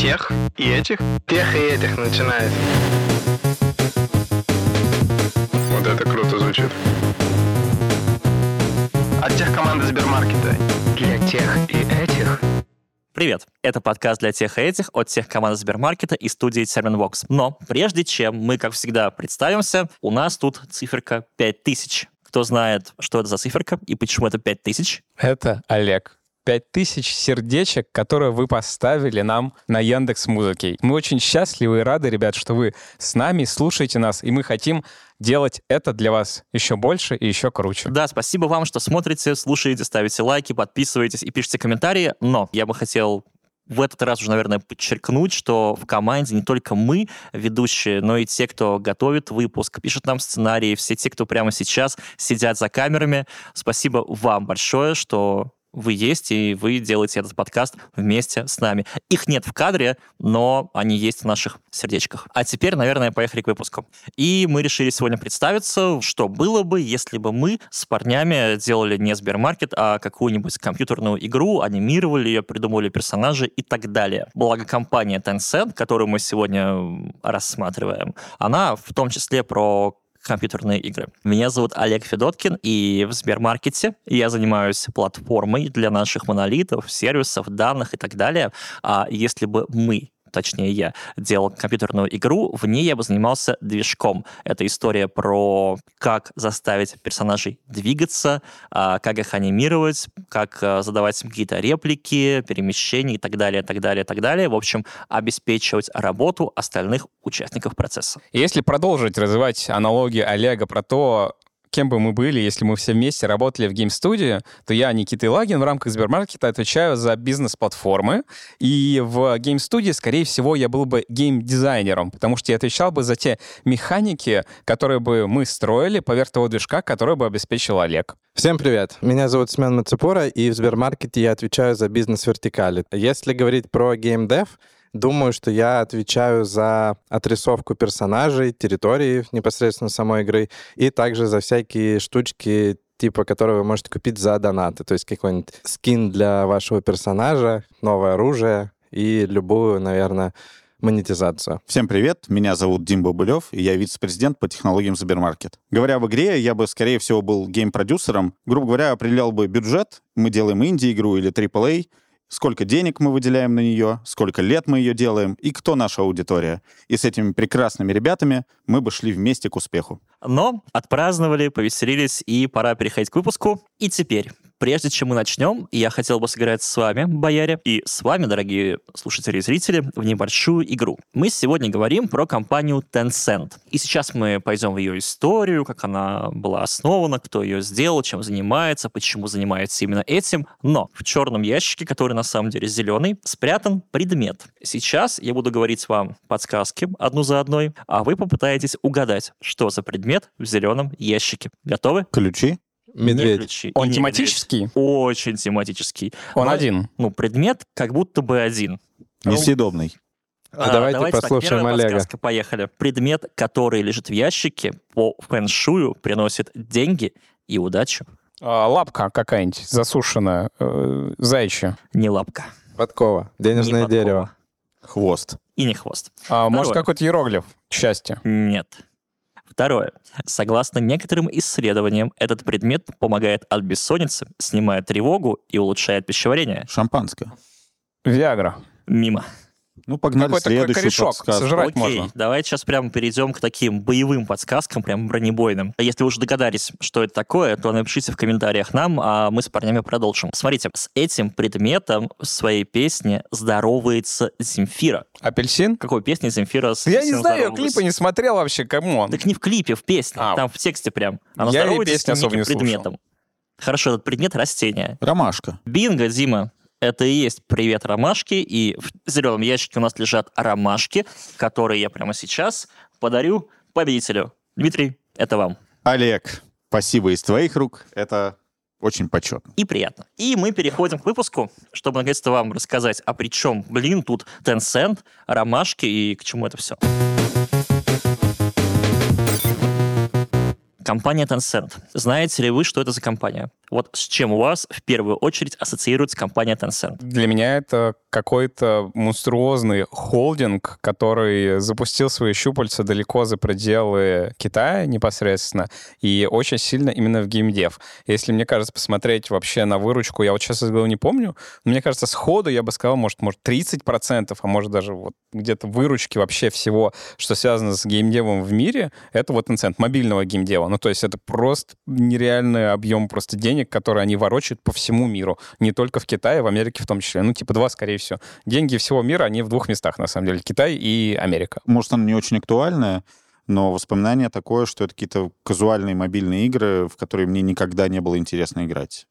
Тех и этих? Тех и этих начинает. Вот это круто звучит. От тех команды Сбермаркета. Для тех и этих. Привет! Это подкаст для тех и этих от тех команд Сбермаркета и студии Terminvox. Но прежде чем мы, как всегда, представимся, у нас тут циферка 5000. Кто знает, что это за циферка и почему это 5000? Это Олег. 5000 сердечек, которые вы поставили нам на Яндекс Музыке. Мы очень счастливы и рады, ребят, что вы с нами, слушаете нас, и мы хотим делать это для вас еще больше и еще круче. Да, спасибо вам, что смотрите, слушаете, ставите лайки, подписываетесь и пишите комментарии. Но я бы хотел в этот раз уже, наверное, подчеркнуть, что в команде не только мы, ведущие, но и те, кто готовит выпуск, пишет нам сценарии, все те, кто прямо сейчас сидят за камерами. Спасибо вам большое, что вы есть, и вы делаете этот подкаст вместе с нами. Их нет в кадре, но они есть в наших сердечках. А теперь, наверное, поехали к выпуску. И мы решили сегодня представиться, что было бы, если бы мы с парнями делали не Сбермаркет, а какую-нибудь компьютерную игру, анимировали ее, придумывали персонажи и так далее. Благо компания Tencent, которую мы сегодня рассматриваем, она в том числе про компьютерные игры. Меня зовут Олег Федоткин, и в Сбермаркете я занимаюсь платформой для наших монолитов, сервисов, данных и так далее. А если бы мы точнее я, делал компьютерную игру, в ней я бы занимался движком. Это история про как заставить персонажей двигаться, а, как их анимировать, как а, задавать какие-то реплики, перемещения и так далее, так далее, так далее. В общем, обеспечивать работу остальных участников процесса. Если продолжить развивать аналогии Олега про то, кем бы мы были, если мы все вместе работали в гейм-студии, то я, Никита Илагин, в рамках Сбермаркета отвечаю за бизнес-платформы. И в гейм-студии, скорее всего, я был бы гейм-дизайнером, потому что я отвечал бы за те механики, которые бы мы строили поверх того движка, который бы обеспечил Олег. Всем привет. Меня зовут Семен Мацепура, и в Сбермаркете я отвечаю за бизнес-вертикали. Если говорить про геймдев, Думаю, что я отвечаю за отрисовку персонажей, территории непосредственно самой игры, и также за всякие штучки, типа, которые вы можете купить за донаты. То есть какой-нибудь скин для вашего персонажа, новое оружие и любую, наверное, монетизацию. Всем привет, меня зовут Дим Бабулев, и я вице-президент по технологиям Сбермаркет. Говоря об игре, я бы, скорее всего, был гейм-продюсером. Грубо говоря, определял бы бюджет, мы делаем инди-игру или AAA, сколько денег мы выделяем на нее, сколько лет мы ее делаем и кто наша аудитория. И с этими прекрасными ребятами мы бы шли вместе к успеху. Но отпраздновали, повеселились, и пора переходить к выпуску. И теперь Прежде чем мы начнем, я хотел бы сыграть с вами, бояре, и с вами, дорогие слушатели и зрители, в небольшую игру. Мы сегодня говорим про компанию Tencent. И сейчас мы пойдем в ее историю, как она была основана, кто ее сделал, чем занимается, почему занимается именно этим. Но в черном ящике, который на самом деле зеленый, спрятан предмет. Сейчас я буду говорить вам подсказки одну за одной, а вы попытаетесь угадать, что за предмет в зеленом ящике. Готовы? Ключи? Медведь. ключи. Он И не тематический? медведь. Очень тематический. Он Но, один. Ну, предмет как будто бы один. Несъедобный. А давайте так, послушаем первая Олега. подсказка, поехали. Предмет, который лежит в ящике, по фэншую приносит деньги и удачу. А, лапка какая-нибудь засушенная, э, заячья. Не лапка. Подкова. Денежное не подкова. дерево. Хвост. И не хвост. А, может, Второе. какой-то иероглиф счастья. Нет. Второе. Согласно некоторым исследованиям, этот предмет помогает от бессонницы, снимает тревогу и улучшает пищеварение. Шампанское. Виагра. Мимо. Ну, погнали Какой-то такой следующую корешок. подсказку. Сожрать Окей, можно. давайте сейчас прямо перейдем к таким боевым подсказкам, прям бронебойным. Если вы уже догадались, что это такое, то напишите в комментариях нам, а мы с парнями продолжим. Смотрите, с этим предметом в своей песне здоровается Земфира. Апельсин? Какой песне Земфира с Я не знаю, я клипа не смотрел вообще, come on. Так не в клипе, в песне, А. там в тексте прям. Она Я здоровается песни с особо неким не слушал. предметом. Хорошо, этот предмет растение. Ромашка. Бинго, Дима. Это и есть привет ромашки, и в зеленом ящике у нас лежат ромашки, которые я прямо сейчас подарю победителю. Дмитрий, это вам. Олег, спасибо из твоих рук. Это очень почетно. И приятно. И мы переходим к выпуску, чтобы наконец-то вам рассказать, а при чем, блин, тут Tencent, ромашки и к чему это все. Компания Tencent. Знаете ли вы, что это за компания? Вот с чем у вас в первую очередь ассоциируется компания Tencent? Для меня это какой-то монструозный холдинг, который запустил свои щупальца далеко за пределы Китая непосредственно и очень сильно именно в геймдев. Если, мне кажется, посмотреть вообще на выручку, я вот сейчас из головы не помню, но мне кажется, сходу я бы сказал, может, может 30%, а может даже вот где-то выручки вообще всего, что связано с геймдевом в мире, это вот Tencent, мобильного геймдева. Ну, то есть это просто нереальный объем просто денег, которые они ворочают по всему миру. Не только в Китае, в Америке в том числе. Ну, типа два, скорее всего. Деньги всего мира, они в двух местах, на самом деле. Китай и Америка. Может, она не очень актуальная, но воспоминание такое, что это какие-то казуальные мобильные игры, в которые мне никогда не было интересно играть.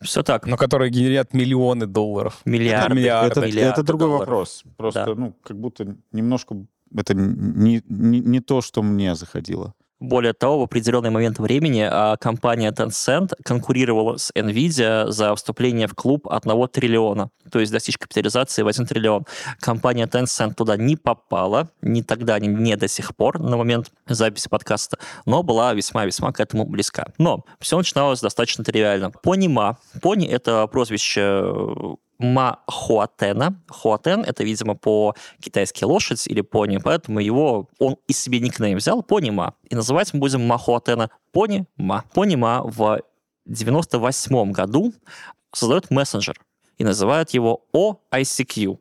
Все так. Но которые генерят миллионы долларов. Миллиарды. миллиарды. это, миллиарды это другой долларов. вопрос. Просто, Да. ну, как будто немножко это не, не, не то, что мне заходило. Более того, в определенный момент времени а, компания Tencent конкурировала с Nvidia за вступление в клуб 1 триллиона, то есть достичь капитализации в 1 триллион. Компания Tencent туда не попала, ни тогда, ни до сих пор, на момент записи подкаста, но была весьма-весьма к этому близка. Но все начиналось достаточно тривиально. Пони Ма. Пони — это прозвище э, Ма Хуатена. Хуатен — это, видимо, по-китайски лошадь или пони, поэтому его он из себе никнейм взял Пони Ма. И называть мы будем Ма Хуатена Пони Ма. Пони Ма в 98 году создает мессенджер и называет его OICQ.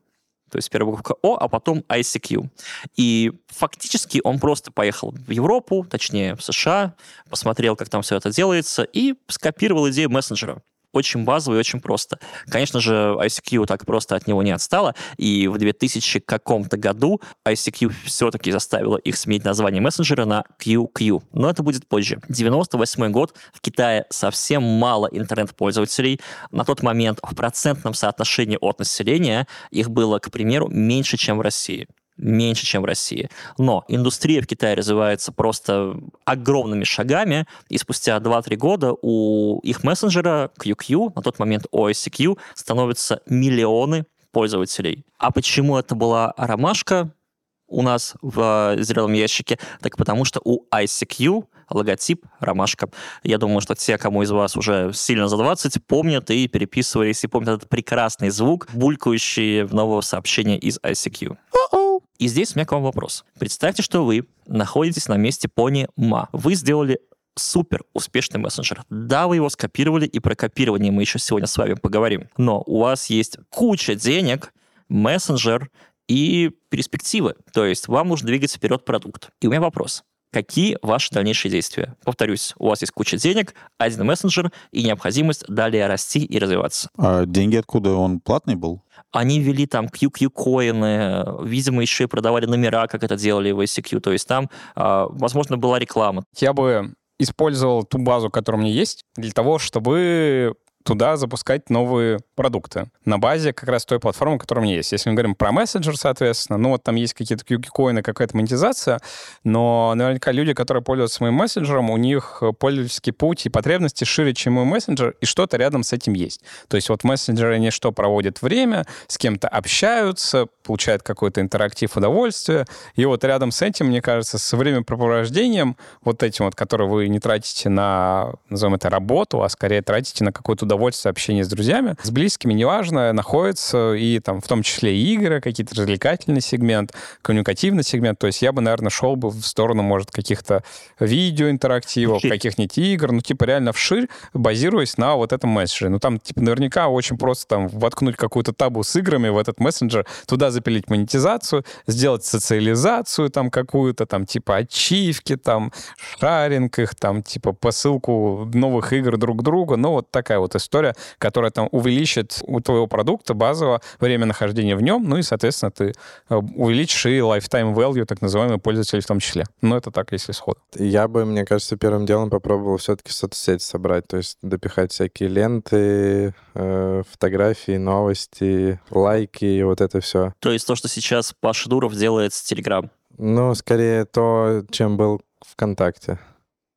То есть первая буква О, а потом ICQ. И фактически он просто поехал в Европу, точнее в США, посмотрел, как там все это делается, и скопировал идею мессенджера очень базово и очень просто. Конечно же, ICQ так просто от него не отстала, и в 2000 каком-то году ICQ все-таки заставила их сменить название мессенджера на QQ. Но это будет позже. 98 год. В Китае совсем мало интернет-пользователей. На тот момент в процентном соотношении от населения их было, к примеру, меньше, чем в России меньше, чем в России. Но индустрия в Китае развивается просто огромными шагами, и спустя 2-3 года у их мессенджера QQ, на тот момент OICQ, становятся миллионы пользователей. А почему это была ромашка у нас в э, зеленом ящике? Так потому что у ICQ логотип ромашка. Я думаю, что те, кому из вас уже сильно за 20, помнят и переписывались, и помнят этот прекрасный звук, булькающий в нового сообщения из ICQ. И здесь у меня к вам вопрос. Представьте, что вы находитесь на месте пони Ма. Вы сделали супер успешный мессенджер. Да, вы его скопировали, и про копирование мы еще сегодня с вами поговорим. Но у вас есть куча денег, мессенджер и перспективы. То есть вам нужно двигать вперед продукт. И у меня вопрос. Какие ваши дальнейшие действия? Повторюсь, у вас есть куча денег, один мессенджер и необходимость далее расти и развиваться. А деньги откуда? Он платный был? Они ввели там QQ-коины, видимо, еще и продавали номера, как это делали в ICQ. То есть там, а, возможно, была реклама. Я бы использовал ту базу, которая у меня есть, для того, чтобы туда запускать новые продукты на базе как раз той платформы, которая у меня есть. Если мы говорим про мессенджер, соответственно, ну вот там есть какие-то QQ-коины, какая-то монетизация, но наверняка люди, которые пользуются моим мессенджером, у них пользовательский путь и потребности шире, чем мой мессенджер, и что-то рядом с этим есть. То есть вот в мессенджере они что, проводят время, с кем-то общаются, получают какой-то интерактив, удовольствие, и вот рядом с этим, мне кажется, с времяпрепровождением, вот этим вот, которое вы не тратите на, назовем это, работу, а скорее тратите на какое-то удовольствие, общение с друзьями, с близкими, неважно, находится и там в том числе и игры, какие-то развлекательный сегмент, коммуникативный сегмент. То есть я бы, наверное, шел бы в сторону, может, каких-то видеоинтерактивов, каких-нибудь игр, ну, типа реально вширь, базируясь на вот этом мессенджере. Ну, там, типа, наверняка очень просто там воткнуть какую-то табу с играми в этот мессенджер, туда запилить монетизацию, сделать социализацию там какую-то, там, типа, ачивки, там, шаринг их, там, типа, посылку новых игр друг другу. Ну, вот такая вот история, которая там увеличит у твоего продукта базово время нахождения в нем, ну и, соответственно, ты э, увеличишь и lifetime value, так называемый пользователь в том числе. Но это так, если сходу. Я бы, мне кажется, первым делом попробовал все-таки соцсеть собрать, то есть допихать всякие ленты, э, фотографии, новости, лайки и вот это все. То есть то, что сейчас Паша Дуров делает с Telegram. Ну, скорее то, чем был ВКонтакте.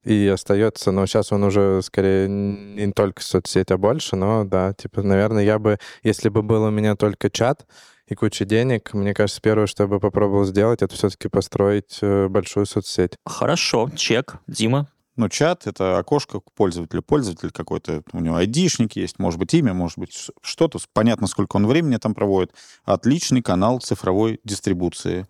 И остается, но сейчас он уже скорее не только соцсеть, а больше, но да, типа, наверное, я бы, если бы был у меня только чат и куча денег, мне кажется, первое, что я бы попробовал сделать, это все-таки построить э, большую соцсеть. Хорошо, чек. Дима, но чат — это окошко к пользователю. Пользователь какой-то, у него айдишник есть, может быть, имя, может быть, что-то. Понятно, сколько он времени там проводит. Отличный канал цифровой дистрибуции.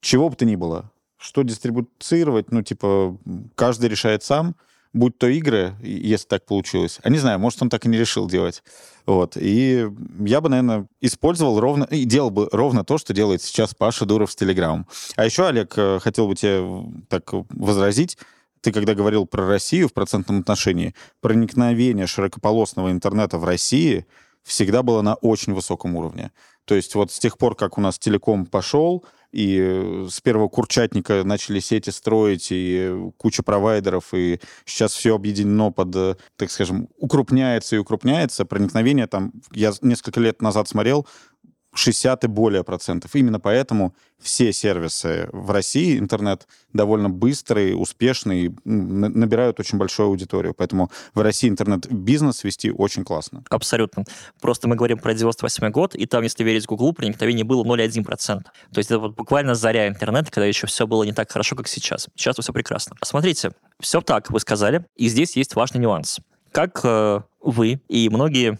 Чего бы то ни было. Что дистрибуцировать, ну, типа, каждый решает сам — будь то игры, если так получилось. А не знаю, может, он так и не решил делать. Вот. И я бы, наверное, использовал ровно, и делал бы ровно то, что делает сейчас Паша Дуров с Телеграмом. А еще, Олег, э, хотел бы тебе так возразить. Ты когда говорил про Россию в процентном отношении, проникновение широкополосного интернета в России всегда было на очень высоком уровне. То есть вот с тех пор, как у нас телеком пошел, и с первого курчатника начали сети строить, и куча провайдеров, и сейчас все объединено под, э, так скажем, укрупняется и укрупняется. Проникновение там, я несколько лет назад смотрел, 60 и более процентов. Именно поэтому все сервисы в России, интернет, довольно быстрые, успешные, набирают очень большую аудиторию. Поэтому в России интернет-бизнес вести очень классно. Абсолютно. Просто мы говорим про 98 год, и там, если верить Гуглу, проникновение было 0,1%. То есть это вот буквально заря интернета, когда еще все было не так хорошо, как сейчас. Сейчас все прекрасно. Смотрите, все так, вы сказали, и здесь есть важный нюанс. Как э, вы и многие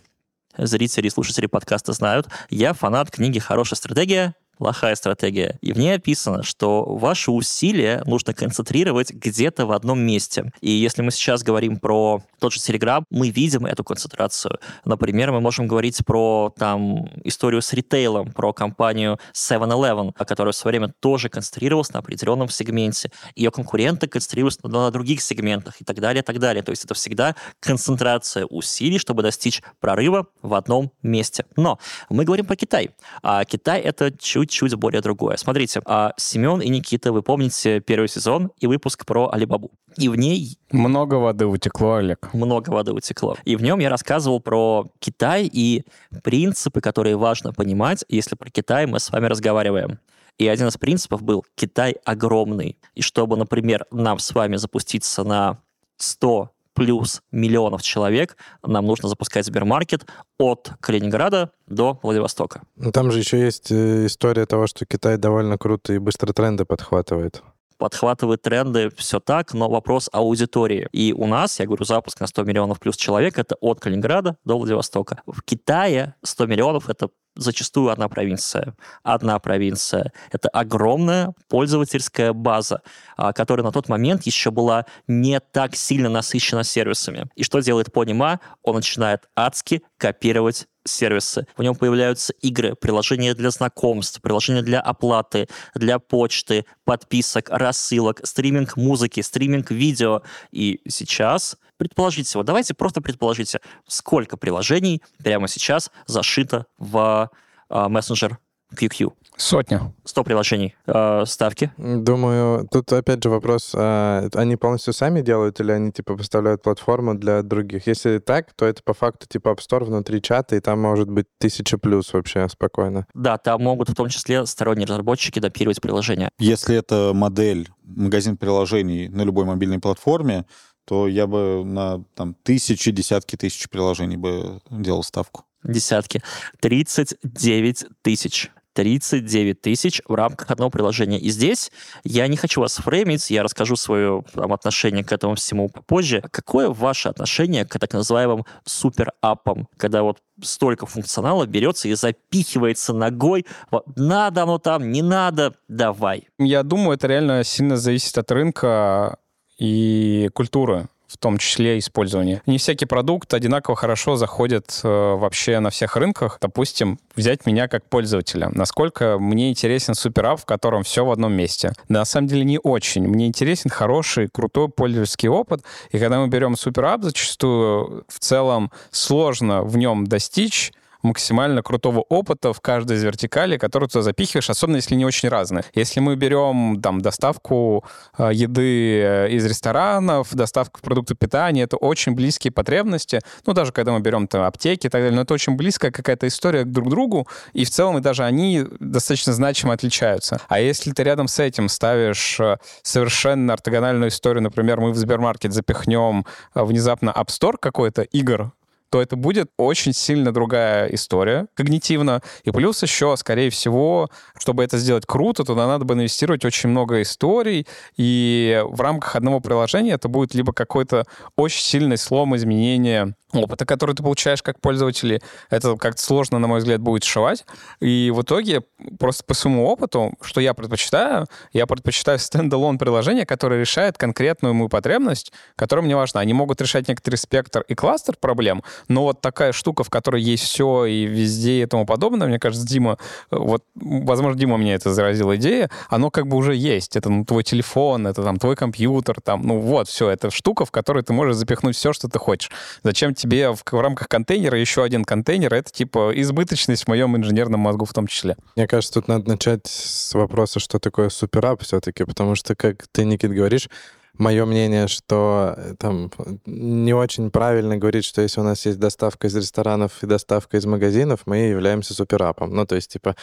зрители и слушатели подкаста знают, я фанат книги «Хорошая стратегия» плохая стратегия. И в ней описано, что ваши усилия нужно концентрировать где-то в одном месте. И если мы сейчас говорим про тот же Telegram, мы видим эту концентрацию. Например, мы можем говорить про там историю с ритейлом, про компанию 7-Eleven, которая в свое время тоже концентрировалась на определенном сегменте. Ее конкуренты концентрировались на, на других сегментах и так далее, и так далее. То есть это всегда концентрация усилий, чтобы достичь прорыва в одном месте. Но мы говорим про Китай. А Китай — это чуть чуть-чуть более другое. Смотрите, а Семен и Никита, вы помните первый сезон и выпуск про Алибабу. И в ней... Много воды утекло, Олег. Много воды утекло. И в нем я рассказывал про Китай и принципы, которые важно понимать, если про Китай мы с вами разговариваем. И один из принципов был «Китай огромный». И чтобы, например, нам с вами запуститься на 100 плюс миллионов человек, нам нужно запускать Сбермаркет от Калининграда до Владивостока. Ну, там же еще есть э, история того, что Китай довольно круто и быстро тренды подхватывает подхватывает тренды, все так, но вопрос аудитории. И у нас, я говорю, запуск на 100 миллионов плюс человек, это от Калининграда до Владивостока. В Китае 100 миллионов — это зачастую одна провинция. Одна провинция. Это огромная пользовательская база, а, которая на тот момент еще была не так сильно насыщена сервисами. И что делает Понима? Он начинает адски копировать сервисы. В нем появляются игры, приложения для знакомств, приложения для оплаты, для почты, подписок, рассылок, стриминг музыки, стриминг видео. И сейчас предположите, вот давайте просто предположите, сколько приложений прямо сейчас зашито в э, мессенджер QQ. Сотня. 100 приложений. Э, ставки? Думаю, тут опять же вопрос, а, они полностью сами делают или они типа поставляют платформу для других? Если так, то это по факту типа App Store внутри чата, и там может быть тысяча плюс вообще спокойно. Да, там могут в том числе сторонние разработчики допировать приложение. Если это модель, магазин приложений на любой мобильной платформе, то я бы на там, тысячи, десятки тысяч приложений бы делал ставку. Десятки. 39 тысяч. 39 тысяч в рамках одного приложения. И здесь я не хочу вас фреймить, я расскажу свое там, отношение к этому всему попозже. Какое ваше отношение к так называемым суперапам, когда вот столько функционала берется и запихивается ногой, вот, надо оно там, не надо, давай. Я думаю, это реально сильно зависит от рынка и культуры в том числе использование. Не всякий продукт одинаково хорошо заходит э, вообще на всех рынках. Допустим, взять меня как пользователя. Насколько мне интересен суперап, в котором все в одном месте? На самом деле не очень. Мне интересен хороший, крутой пользовательский опыт. И когда мы берем суперап, зачастую в целом сложно в нем достичь максимально крутого опыта в каждой из вертикалей, которую ты запихиваешь, особенно если не очень разные. Если мы берем там доставку э, еды э, из ресторанов, доставку продуктов питания, это очень близкие потребности. Ну, даже когда мы берем там аптеки и так далее, но это очень близкая какая-то история друг к другу, и в целом и даже они достаточно значимо отличаются. А если ты рядом с этим ставишь э, совершенно ортогональную историю, например, мы в Сбермаркет запихнем внезапно App Store какой-то игр, то это будет очень сильно другая история когнитивно. И плюс еще, скорее всего, чтобы это сделать круто, туда надо бы инвестировать очень много историй, и в рамках одного приложения это будет либо какой-то очень сильный слом изменения опыта, который ты получаешь как пользователь, это как-то сложно, на мой взгляд, будет сшивать. И в итоге, просто по своему опыту, что я предпочитаю, я предпочитаю стендалон приложение, которое решает конкретную мою потребность, которая мне важна. Они могут решать некоторый спектр и кластер проблем, но вот такая штука, в которой есть все и везде и тому подобное, мне кажется, Дима, вот, возможно, Дима мне это заразила идея, оно как бы уже есть. Это ну, твой телефон, это там твой компьютер, там, ну вот, все, это штука, в которой ты можешь запихнуть все, что ты хочешь. Зачем тебе в, в рамках контейнера еще один контейнер, это типа избыточность в моем инженерном мозгу в том числе. Мне кажется, тут надо начать с вопроса, что такое суперап все-таки, потому что, как ты, Никит, говоришь, мое мнение, что э, там не очень правильно говорить, что если у нас есть доставка из ресторанов и доставка из магазинов, мы являемся суперапом. Ну, то есть, типа,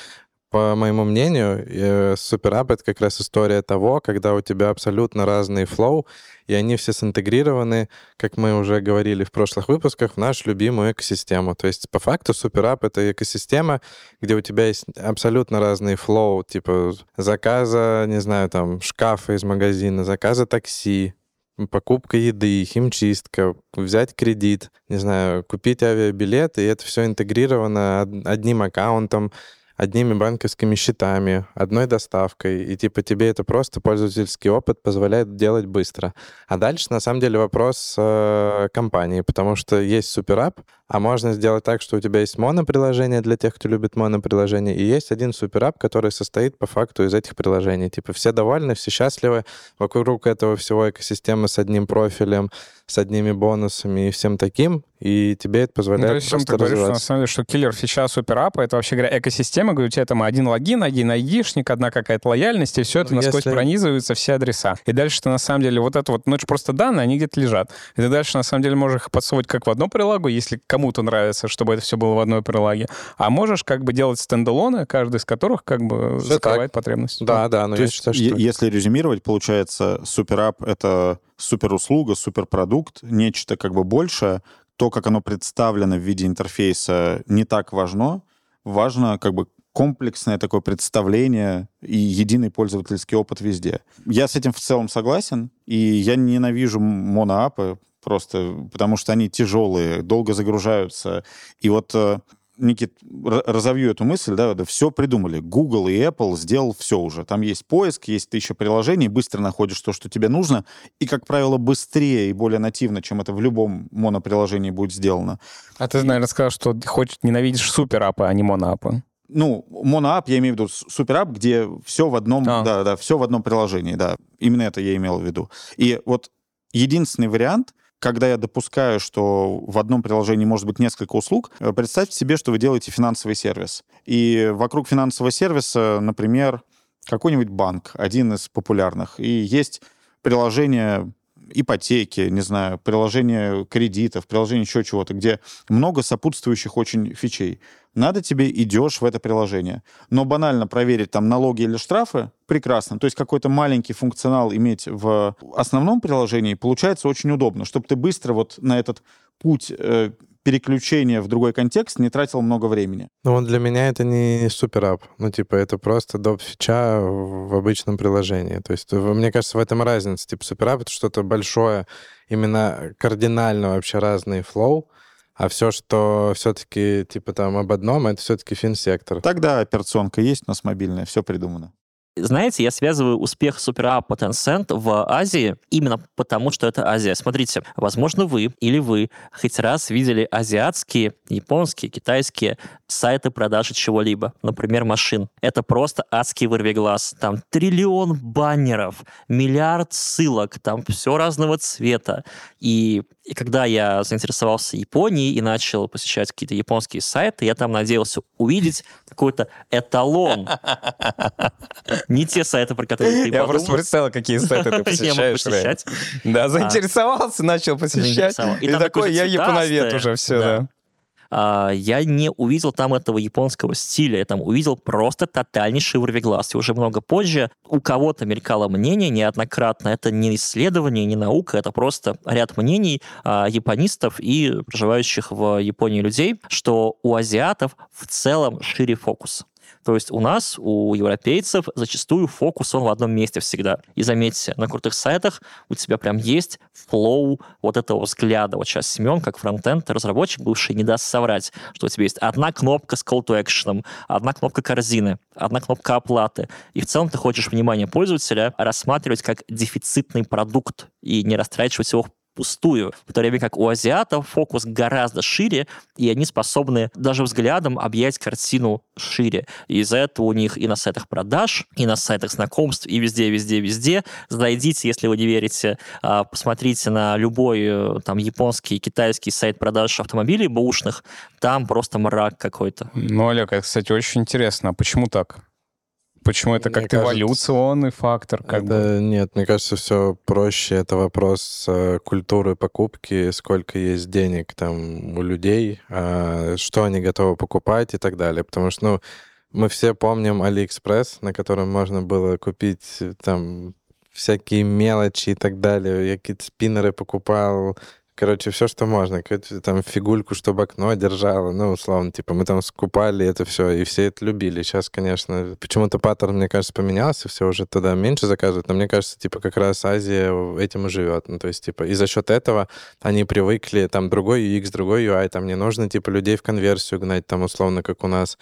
по моему мнению, э, суперап — это как раз история того, когда у тебя абсолютно разный flow, и они все синтегрированы, как мы уже говорили в прошлых выпусках, в нашу любимую экосистему. То есть, по факту, super app — это экосистема, где у тебя есть абсолютно разный flow, типа заказа, не знаю, там, шкафа из магазина, заказа такси, покупка еды, химчистка, взять кредит, не знаю, купить авиабилет, и это все интегрировано одним аккаунтом, одними банковскими счетами, одной доставкой, и типа тебе это просто пользовательский опыт позволяет делать быстро. А дальше, на самом деле, вопрос э, компании, потому что есть суперап, а можно сделать так, что у тебя есть моноприложение для тех, кто любит моноприложение, и есть один суперап, который состоит по факту из этих приложений. Типа все довольны, все счастливы, вокруг этого всего экосистемы с одним профилем, с одними бонусами и всем таким, и тебе это позволяет ну, то есть, просто ты говоришь, что, на самом деле, что киллер фича суперапа — это, вообще говоря, экосистема, где у тебя там один логин, один айдишник, одна какая-то лояльность, и все это ну, насквозь если... пронизываются, все адреса. И дальше ты, на самом деле, вот это вот, ну, это просто данные, они где-то лежат. И ты дальше, на самом деле, можешь их подсовывать как в одну прилагу, если кому-то нравится, чтобы это все было в одной прилаге, а можешь как бы делать стендалоны, каждый из которых как бы все закрывает так. потребность. Да, да, но то я есть, считаю, что... Если резюмировать, получается, суперап — это суперуслуга, суперпродукт, нечто как бы большее, то, как оно представлено в виде интерфейса, не так важно. Важно как бы комплексное такое представление и единый пользовательский опыт везде. Я с этим в целом согласен, и я ненавижу моноапы просто, потому что они тяжелые, долго загружаются. И вот э, Никит, разовью эту мысль, да, да, все придумали. Google и Apple сделал все уже. Там есть поиск, есть тысяча приложений, быстро находишь то, что тебе нужно, и, как правило, быстрее и более нативно, чем это в любом моноприложении будет сделано. А ты, наверное, сказал, что хочешь, ненавидишь суперапы, а не моноапы. Ну, моноап, я имею в виду суперап, где все в одном, а. да, да, все в одном приложении, да. Именно это я имел в виду. И вот единственный вариант, когда я допускаю, что в одном приложении может быть несколько услуг, э, представьте себе, что вы делаете финансовый сервис. И вокруг финансового сервиса, например, какой-нибудь банк, один из популярных, и есть приложение ипотеки, не знаю, приложение кредитов, приложение еще чего-то, где много сопутствующих очень фичей. Надо тебе, идешь в это приложение. Но банально проверить там налоги или штрафы, прекрасно. То есть какой-то маленький функционал иметь в основном приложении получается очень удобно, чтобы ты быстро вот на этот путь э, переключения в другой контекст не тратил много времени. Ну, вот для меня это не суперап. Ну, типа, это просто доп. фича в обычном приложении. То есть, мне кажется, в этом разница. Типа, суперап — это что-то большое, именно кардинально вообще разный флоу, а все, что все-таки, типа, там, об одном, это все-таки финсектор. Тогда операционка есть у нас мобильная, все придумано. Знаете, я связываю успех супераппа Tencent в Азии именно потому, что это Азия. Смотрите, возможно, вы или вы хоть раз видели азиатские, японские, китайские сайты продажи чего-либо, например, машин. Это просто адский вырвиглаз. Там триллион баннеров, миллиард ссылок, там все разного цвета. И и когда я заинтересовался Японией и начал посещать какие-то японские сайты, я там надеялся увидеть какой-то эталон. Не те сайты, про которые ты Я просто представил, какие сайты ты посещаешь. Да, заинтересовался, начал посещать. И такой, я японовед уже, все, да. А, я не увидел там этого японского стиля, я там увидел просто тотальнейший вырвиглаз. И уже много позже у кого-то мелькало мнение неоднократно, это не исследование, не наука, это просто ряд мнений а, японистов и проживающих в Японии людей, что у азиатов в целом шире фокус. То есть у нас, у европейцев, зачастую фокус он в одном месте всегда. И заметьте, на крутых сайтах у тебя прям есть флоу вот этого взгляда. Вот сейчас Семен, как фронтенд разработчик бывший, не даст соврать, что у тебя есть одна кнопка с call to action, одна кнопка корзины, одна кнопка оплаты. И в целом ты хочешь внимание пользователя рассматривать как дефицитный продукт и не растрачивать его пустую, в то время как у азиатов фокус гораздо шире, и они способны даже взглядом объять картину шире. Из-за этого у них и на сайтах продаж, и на сайтах знакомств, и везде, везде, везде. Зайдите, если вы не верите, а, посмотрите на любой э, там японский, китайский сайт продаж автомобилей бэушных, там просто мрак какой-то. Ну, Олег, это, кстати, очень интересно. А почему так? Почему это как-то эволюционный фактор? Как это, бы? Нет, мне кажется, все проще. Это вопрос э, культуры покупки, сколько есть денег там у людей, э, что они готовы покупать и так далее. Потому что, ну, мы все помним Алиэкспресс, на котором можно было купить там всякие мелочи и так далее. Я какие-то спиннеры покупал, Короче, все, что можно. Какую-то там фигульку, чтобы окно держало. Ну, условно, типа, мы там скупали это все, и все это любили. Сейчас, конечно, почему-то паттерн, мне кажется, поменялся, все уже туда меньше заказывают, но мне кажется, типа, как раз Азия этим и живет. Ну, то есть, типа, и за счет этого они привыкли, там, другой UX, другой UI, там не нужно, типа, людей в конверсию гнать, там, условно, как у нас.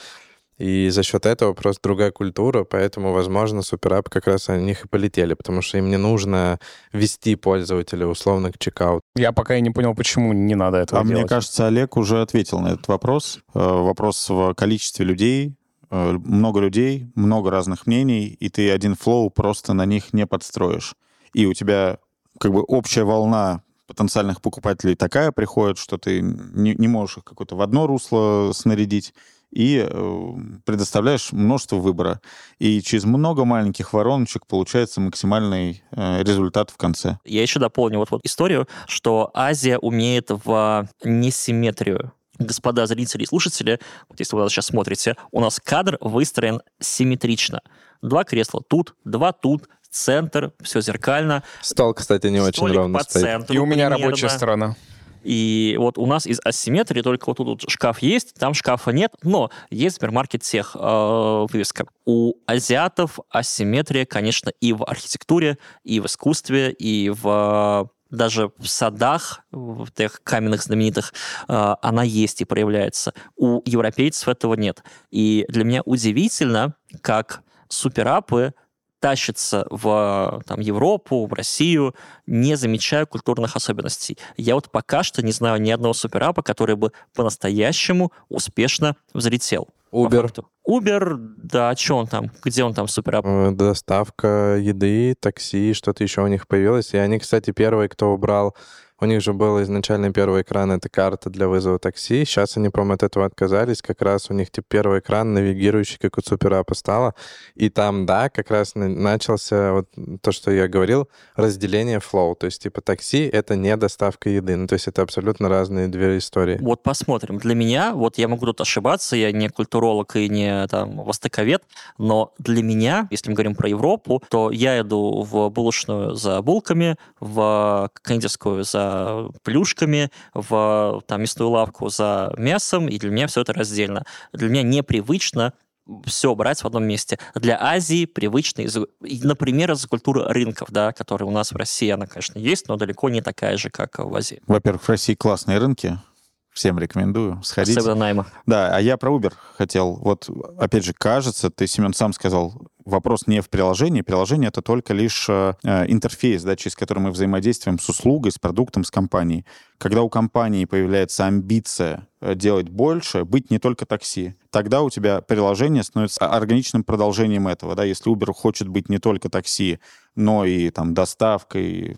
И за счет этого просто другая культура, поэтому, возможно, суперап как раз о них и полетели, потому что им не нужно вести пользователя условно к чекаут. Я пока и не понял, почему не надо этого а делать. мне кажется, Олег уже ответил на этот вопрос. Э, вопрос в количестве людей, э, много людей, много разных мнений, и ты один флоу просто на них не подстроишь. И у тебя как бы общая волна потенциальных покупателей такая приходит, что ты не, не можешь их какое-то в одно русло снарядить, и э, предоставляешь множество выбора. И через много маленьких вороночек получается максимальный э, результат в конце. Я еще дополню вот, вот историю, что Азия умеет в несимметрию господа зрители и слушатели, вот если вы сейчас смотрите, у нас кадр выстроен симметрично. Два кресла тут, два тут, центр, все зеркально. Стол, кстати, не Столик очень ровно по стоит. центру. И у меня примерно. рабочая сторона. И вот у нас из асимметрии только вот тут шкаф есть, там шкафа нет, но есть супермаркет тех э, вывеска. У азиатов асимметрия, конечно, и в архитектуре, и в искусстве, и в даже в садах, в тех каменных знаменитых, э, она есть и проявляется. У европейцев этого нет. И для меня удивительно, как суперапы тащится в там, Европу, в Россию, не замечая культурных особенностей. Я вот пока что не знаю ни одного суперапа, который бы по-настоящему успешно взлетел. Uber. Uber, да, что он там? Где он там суперап? Э, Доставка еды, такси, что-то еще у них появилось. И они, кстати, первые, кто убрал у них же был изначально первый экран, это карта для вызова такси. Сейчас они, по-моему, от этого отказались. Как раз у них типа, первый экран, навигирующий, как у суперапа стало. И там, да, как раз начался вот то, что я говорил, разделение флоу. То есть, типа, такси — это не доставка еды. Ну, то есть это абсолютно разные две истории. Вот посмотрим. Для меня, вот я могу тут ошибаться, я не культуролог и не там востоковед, но для меня, если мы говорим про Европу, то я иду в булочную за булками, в кондитерскую за плюшками, в там, мясную лавку за мясом, и для меня все это раздельно. Для меня непривычно все брать в одном месте. Для Азии привычно, из, например, из-за культуры рынков, да, которые у нас в России, она, конечно, есть, но далеко не такая же, как в Азии. Во-первых, в России классные рынки, всем рекомендую сходить. Особенно найма. Да, а я про Uber хотел. Вот, опять же, кажется, ты, Семен, сам сказал, вопрос не в приложении. Приложение — это только лишь э, интерфейс, да, через который мы взаимодействуем с услугой, с продуктом, с компанией. Когда у компании появляется амбиция э, делать больше, быть не только такси, тогда у тебя приложение становится органичным продолжением этого. Да? Если Uber хочет быть не только такси, но и там доставкой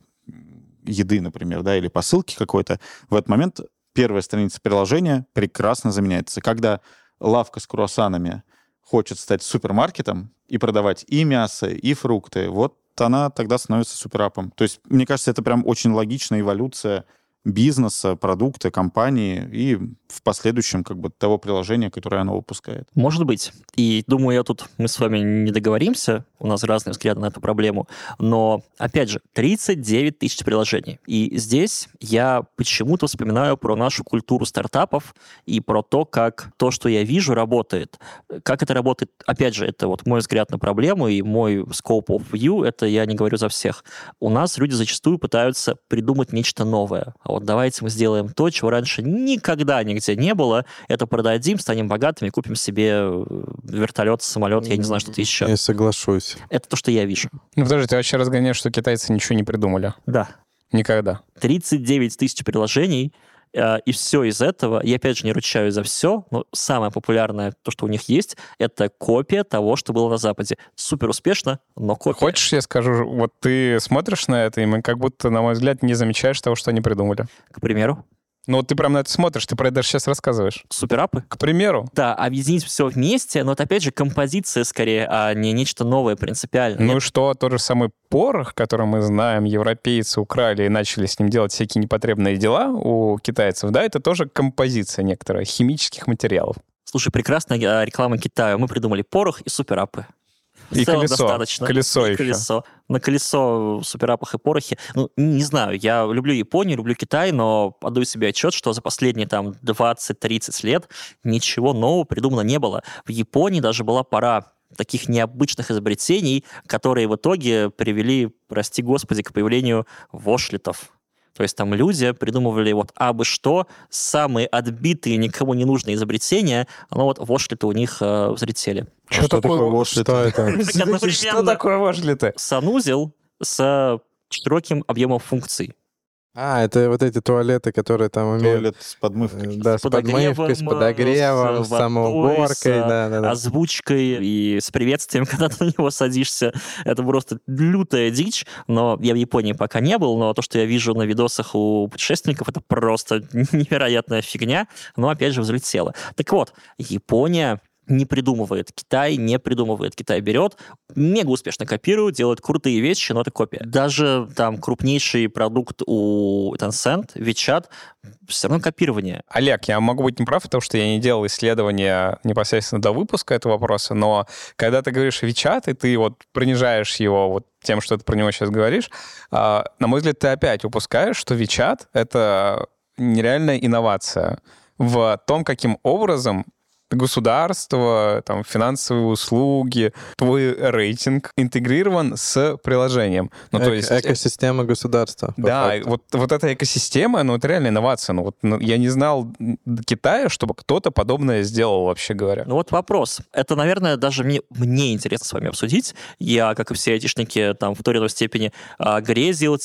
еды, например, да, или посылки какой-то, в этот момент первая страница приложения прекрасно заменяется. Когда лавка с круассанами хочет стать супермаркетом и продавать и мясо, и фрукты, вот она тогда становится суперапом. То есть, мне кажется, это прям очень логичная эволюция бизнеса, продукта, компании и в последующем как бы того приложения, которое оно выпускает. Может быть. И думаю, я тут мы с вами не договоримся, у нас разные взгляды на эту проблему, но, опять же, 39 тысяч приложений. И здесь я почему-то вспоминаю про нашу культуру стартапов и про то, как то, что я вижу, работает. Как это работает, опять же, это вот мой взгляд на проблему и мой scope of view, это я не говорю за всех. У нас люди зачастую пытаются придумать нечто новое. А вот давайте мы сделаем то, чего раньше никогда нигде не было, это продадим, станем богатыми, купим себе э, вертолет, самолет, я не знаю, что-то еще. Я соглашусь. Это то, что я вижу. Ну, подожди, ты вообще разгоняешь, что китайцы ничего не придумали? Да. Никогда. 39 тысяч приложений, и все из этого, я опять же не ручаюсь за все, но самое популярное, то, что у них есть, это копия того, что было на Западе. Супер успешно, но копия. Хочешь, я скажу, вот ты смотришь на это, и мы как будто, на мой взгляд, не замечаешь того, что они придумали. К примеру, Ну, вот ты прям на это смотришь, ты про это даже сейчас рассказываешь. суперапы. К примеру, Да, объединить все вместе, но это опять же композиция скорее, а не нечто новое принципиально. ну и что, тот же самый порох, который мы знаем, европейцы украли и начали с ним делать всякие непотребные дела у китайцев, да, это тоже композиция некоторая химических материалов. Слушай, прекрасная э, реклама Китая. Мы придумали порох и суперапы. И целом колесо. достаточно. Колесо И еще. колесо. На колесо суперапах и порохе. Ну, не знаю, я люблю Японию, люблю Китай, но отдаю себе отчет, что за последние там 20-30 лет ничего нового придумано не было. В Японии даже была пора таких необычных изобретений, которые в итоге привели, прости господи, к появлению вошлетов. То есть там люди придумывали вот абы что, самые отбитые, никому не нужные изобретения, но вот вошлеты у них э, взлетели. Что такое Washlet? Что это? Что такое вошли-то? Санузел с широким объемом функций. А, это вот эти туалеты, которые там умеют... Туалет с подмывкой. э, Да, с подогревом, подмывкой, с э, подогревом, с с водой, самоуборкой, с, да, да, да. озвучкой и с приветствием, когда ты на него садишься. Это просто лютая дичь, но я в Японии пока не был, но то, что я вижу на видосах у путешественников, это просто невероятная фигня, но опять же взлетело. Так вот, Япония не придумывает, Китай не придумывает, Китай берет, мега успешно копирует, делает крутые вещи, но это копия. Даже там крупнейший продукт у Tencent, WeChat, все равно копирование. Олег, я могу быть неправ, потому что я не делал исследования непосредственно до выпуска этого вопроса, но когда ты говоришь WeChat, и ты вот принижаешь его вот тем, что ты про него сейчас говоришь, а, на мой взгляд, ты опять упускаешь, что WeChat — это нереальная инновация в том, каким образом государство, там, финансовые услуги, твой рейтинг интегрирован с приложением. Ну, то Эко- есть Экосистема государства. да, факту. вот, вот эта экосистема, ну, это реально инновация. Ну, вот, ну, я не знал Китая, чтобы кто-то подобное сделал, вообще говоря. Ну вот вопрос. Это, наверное, даже мне, мне интересно с вами обсудить. Я, как и все айтишники, там, в той или иной степени а, грезил,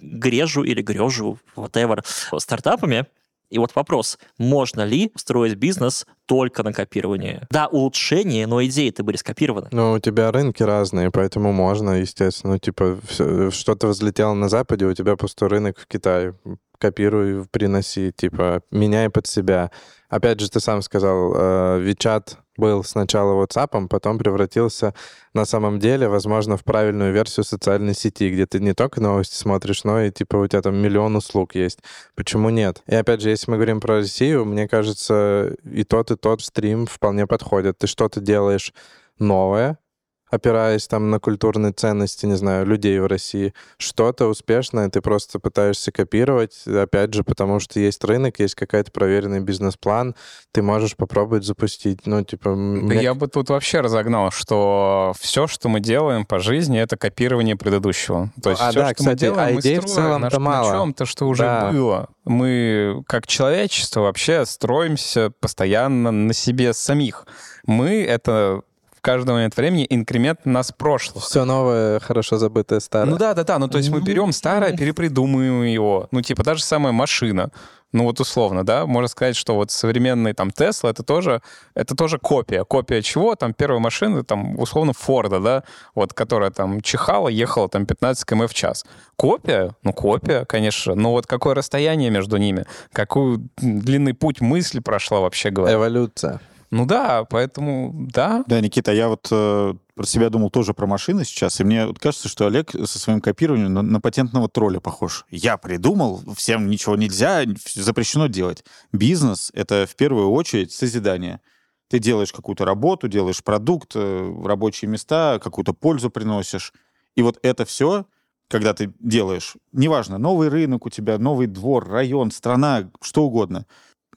грежу или грежу, whatever, стартапами. И вот вопрос, можно ли строить бизнес только на копировании? Да, улучшение, но идеи-то были скопированы. Ну, у тебя рынки разные, поэтому можно, естественно. Ну, типа, что-то взлетело на Западе, у тебя пустой рынок в Китае. Копируй, приноси, типа, меняй под себя. Опять же, ты сам сказал, э, WeChat был сначала WhatsApp, потом превратился на самом деле, возможно, в правильную версию социальной сети, где ты не только новости смотришь, но и, типа, у тебя там миллион услуг есть. Почему нет? И опять же, если мы говорим про Россию, мне кажется, и тот, и тот стрим вполне подходят. Ты что-то делаешь новое, опираясь там на культурные ценности, не знаю, людей в России. Что-то успешное ты просто пытаешься копировать, опять же, потому что есть рынок, есть какой-то проверенный бизнес-план, ты можешь попробовать запустить. Ну, типа... Да мне- я бы тут вообще разогнал, что все, что мы делаем по жизни, это копирование предыдущего. То есть А, все, да, что мы кстати, делаем, а мы идей в строим целом-то мало. на чем-то, что уже Да. было. Мы, как человечество, вообще строимся постоянно на себе самих. Мы — это в каждый момент времени инкремент нас прошлого. Все новое, хорошо забытое старое. Ну да, да, да. Ну, то есть мы берем старое, перепридумываем его. Ну, типа, даже самая машина. Ну, вот условно, да, можно сказать, что вот современный там Тесла это тоже, это тоже копия. Копия чего? Там первая машина, там, условно, Форда, да, вот, которая там чихала, ехала там 15 км в час. Копия? Ну, копия, конечно. Но вот какое расстояние между ними? Какой длинный путь мысли прошла, вообще говоря? Эволюция. Ну да, поэтому, да. Да, Никита, я вот э, про себя думал тоже про машины сейчас, и мне вот кажется, что Олег со своим копированием на, на патентного тролля похож. Я придумал, всем ничего нельзя, запрещено делать. Бизнес — это в первую очередь созидание. Ты делаешь какую-то работу, делаешь продукт, э, рабочие места, какую-то пользу приносишь. И вот это все, когда ты делаешь, неважно, новый рынок у тебя, новый двор, район, страна, что угодно,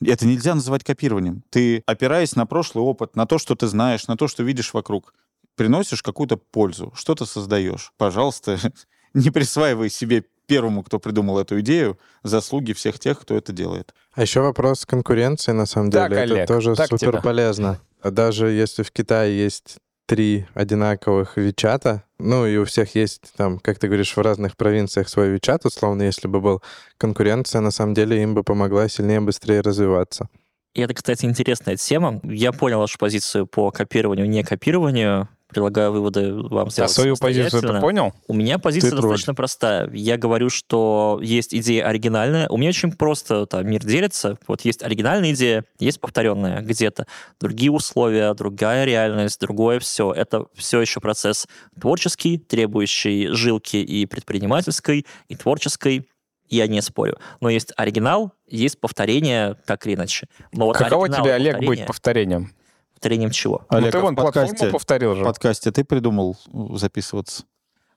это нельзя называть копированием. Ты, опираясь на прошлый опыт, на то, что ты знаешь, на то, что видишь вокруг, приносишь какую-то пользу, что-то создаешь. Пожалуйста, не присваивай себе первому, кто придумал эту идею, заслуги всех тех, кто это делает. А еще вопрос конкуренции, на самом Так, деле. Олег, это тоже так супер полезно. А Даже если в Китае есть три одинаковых Вичата, ну и у всех есть там, как ты говоришь, в разных провинциях свой Вичат, условно, если бы был конкуренция, на самом деле им бы помогла сильнее, быстрее развиваться. И это, кстати, интересная тема. Я понял вашу позицию по копированию, не копированию. Предлагаю выводы вам А сделать свою позицию ты понял? У меня позиция Ты тролль. достаточно простая. Я говорю, что есть идея оригинальная. У меня очень просто там мир делится. Вот есть оригинальная идея, есть повторенная где-то. Другие условия, другая реальность, другое все. Это все еще процесс творческий, требующий жилки и предпринимательской, и творческой. Я не спорю. Но есть оригинал, есть повторение, так или иначе. Но вот Каково тебе, Олег, быть повторение- повторением? Повторением чего? Ну, Олег, ты а вон в подкасте, платформу повторил же. в подкасте ты придумал э, записываться?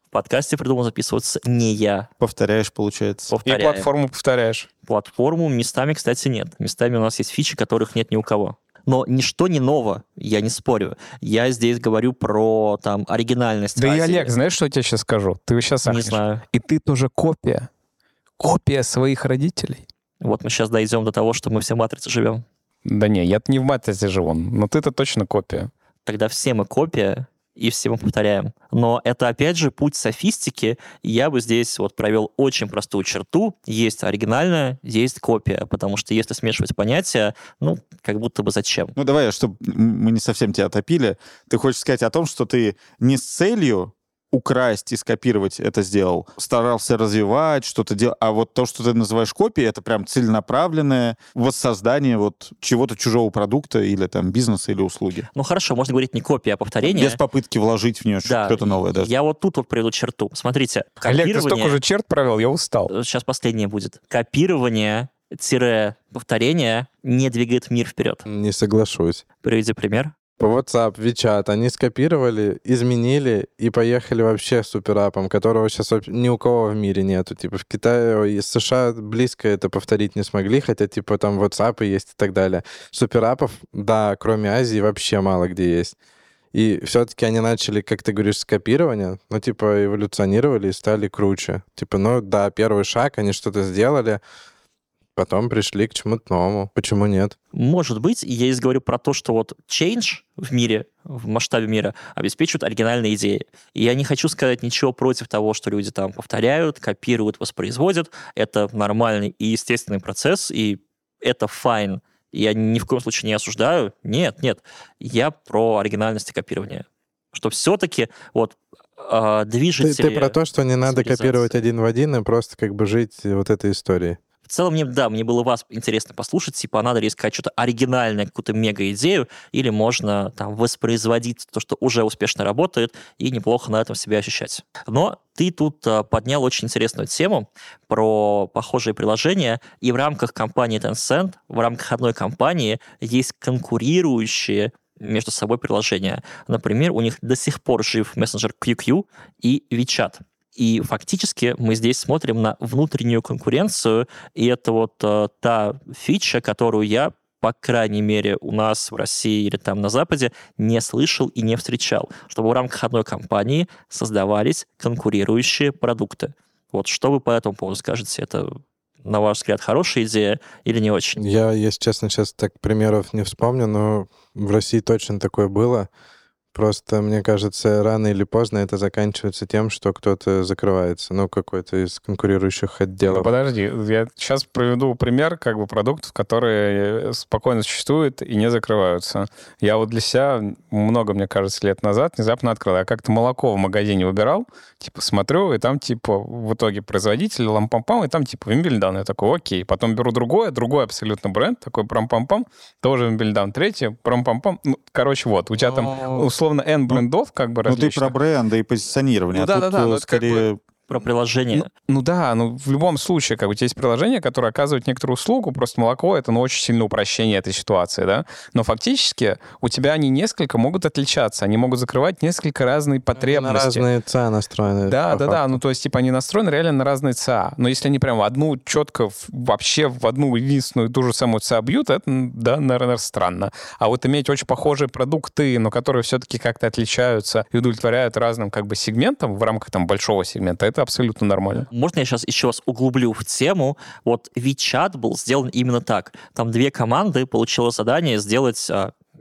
В подкасте придумал записываться не я. Повторяешь, получается. И Повторяю. платформу повторяешь. Платформу местами, кстати, нет. Местами у нас есть фичи, которых нет ни у кого. Но ничто не ново, я не спорю. Я здесь говорю про там оригинальность. Да и. Олег, знаешь, что я тебе сейчас скажу? Ты сейчас Не знаю. И ты тоже копия. Копия своих родителей. Вот мы сейчас дойдем до того, что мы все в матрице живем. Да не, я не в матрице живу, но ты-то точно копия. Тогда все мы копия, и все мы повторяем. Но это, опять же, путь софистики. Я бы здесь вот провел очень простую черту. Есть оригинальная, есть копия. Потому что если смешивать понятия, ну, как будто бы зачем? Ну, давай, чтобы мы не совсем тебя топили. Ты хочешь сказать о том, что ты не с целью украсть и скопировать это сделал, старался развивать, что-то делать, а вот то, что ты называешь копией, это прям целенаправленное воссоздание вот чего-то чужого продукта или там бизнеса или услуги. Ну, хорошо, можно говорить не копия, а повторение. Без попытки вложить в нее Да, что-то новое даже. Я вот тут вот приведу черту. Смотрите, Олег, ты столько копирование... уже черт провел, я устал. Сейчас последнее будет. Копирование тире повторение не двигает мир вперед. Не соглашусь. Приведи пример. WhatsApp, WeChat они скопировали, изменили и поехали вообще суперапом, которого сейчас ни у кого в мире нету. Типа в Китае и США близко это повторить не смогли, хотя типа там WhatsApp есть и так далее. Суперапов, да, кроме Азии, вообще мало где есть. И все-таки они начали, как ты говоришь, с копирования, ну, типа, эволюционировали и стали круче. Типа, ну, да, первый шаг, они что-то сделали, потом пришли к чему-то новому. Почему нет? Может быть, я здесь говорю про то, что вот change в мире, в масштабе мира, обеспечивают оригинальные идеи. И я не хочу сказать ничего против того, что люди там повторяют, копируют, воспроизводят. Это нормальный и естественный процесс, и это fine. Я ни в коем случае не осуждаю. Нет, нет. Я про оригинальность и копирование. Что все-таки вот а, Ты, движители... ты про то, что не надо копировать один в один и просто как бы жить вот этой историей. В целом, мне, да, мне было вас интересно послушать, типа, надо ли искать что-то оригинальное, какую-то мега-идею, или можно там воспроизводить то, что уже успешно работает, и неплохо на этом себя ощущать. Но ты тут а, поднял очень интересную тему про похожие приложения, и в рамках компании Tencent, в рамках одной компании есть конкурирующие между собой приложения. Например, у них до сих пор жив мессенджер QQ и WeChat. И фактически мы здесь смотрим на внутреннюю конкуренцию, и это вот э, та фича, которую я по крайней мере, у нас в России или там на Западе не слышал и не встречал, чтобы в рамках одной компании создавались конкурирующие продукты. Вот что вы по этому поводу скажете? Это, на ваш взгляд, хорошая идея или не очень? Я, если честно, сейчас так примеров не вспомню, но в России точно такое было. Просто, мне кажется, рано или поздно это заканчивается тем, что кто-то закрывается, ну, какой-то из конкурирующих Ну, отделов. подожди, я сейчас приведу пример как бы продуктов, которые спокойно существуют и не закрываются. Я вот для себя много, мне кажется, лет назад внезапно открыл. Я как-то молоко в магазине выбирал, типа смотрю, и там типа в итоге производитель лампам-пам, и там типа Вимбельдан. Я такой, окей. Потом беру другое, другой абсолютно бренд, такой прам-пам-пам, тоже Вимбельдан. Третий, прам-пам-пам. Ну, короче, вот, у тебя там условно условно N брендов, как бы Ну, ты различных. про бренды и позиционирование. Ну а да-да-да, тут, э, но это как бы- скорее... Про приложение. Ну да, ну в любом случае, как бы у тебя есть приложение, которое оказывает некоторую услугу, просто молоко — это ну, очень сильное упрощение этой ситуации, да? Но фактически у тебя они несколько могут отличаться, они могут закрывать несколько разные На потребности. разные ЦА настроены. Да, да, да. факту. Ну, то есть, типа, они настроены реально на разные ЦА. Но если они прям в одну четко, вообще в одну единственную ту же самую ЦА бьют, это, да, наверное, странно. А вот иметь очень похожие продукты, но которые все-таки как-то отличаются и удовлетворяют разным как бы сегментам в рамках там большого сегмента, это абсолютно нормально. Можно я сейчас еще раз углублю в тему? Вот WeChat был сделан именно так. Там две команды получило задание сделать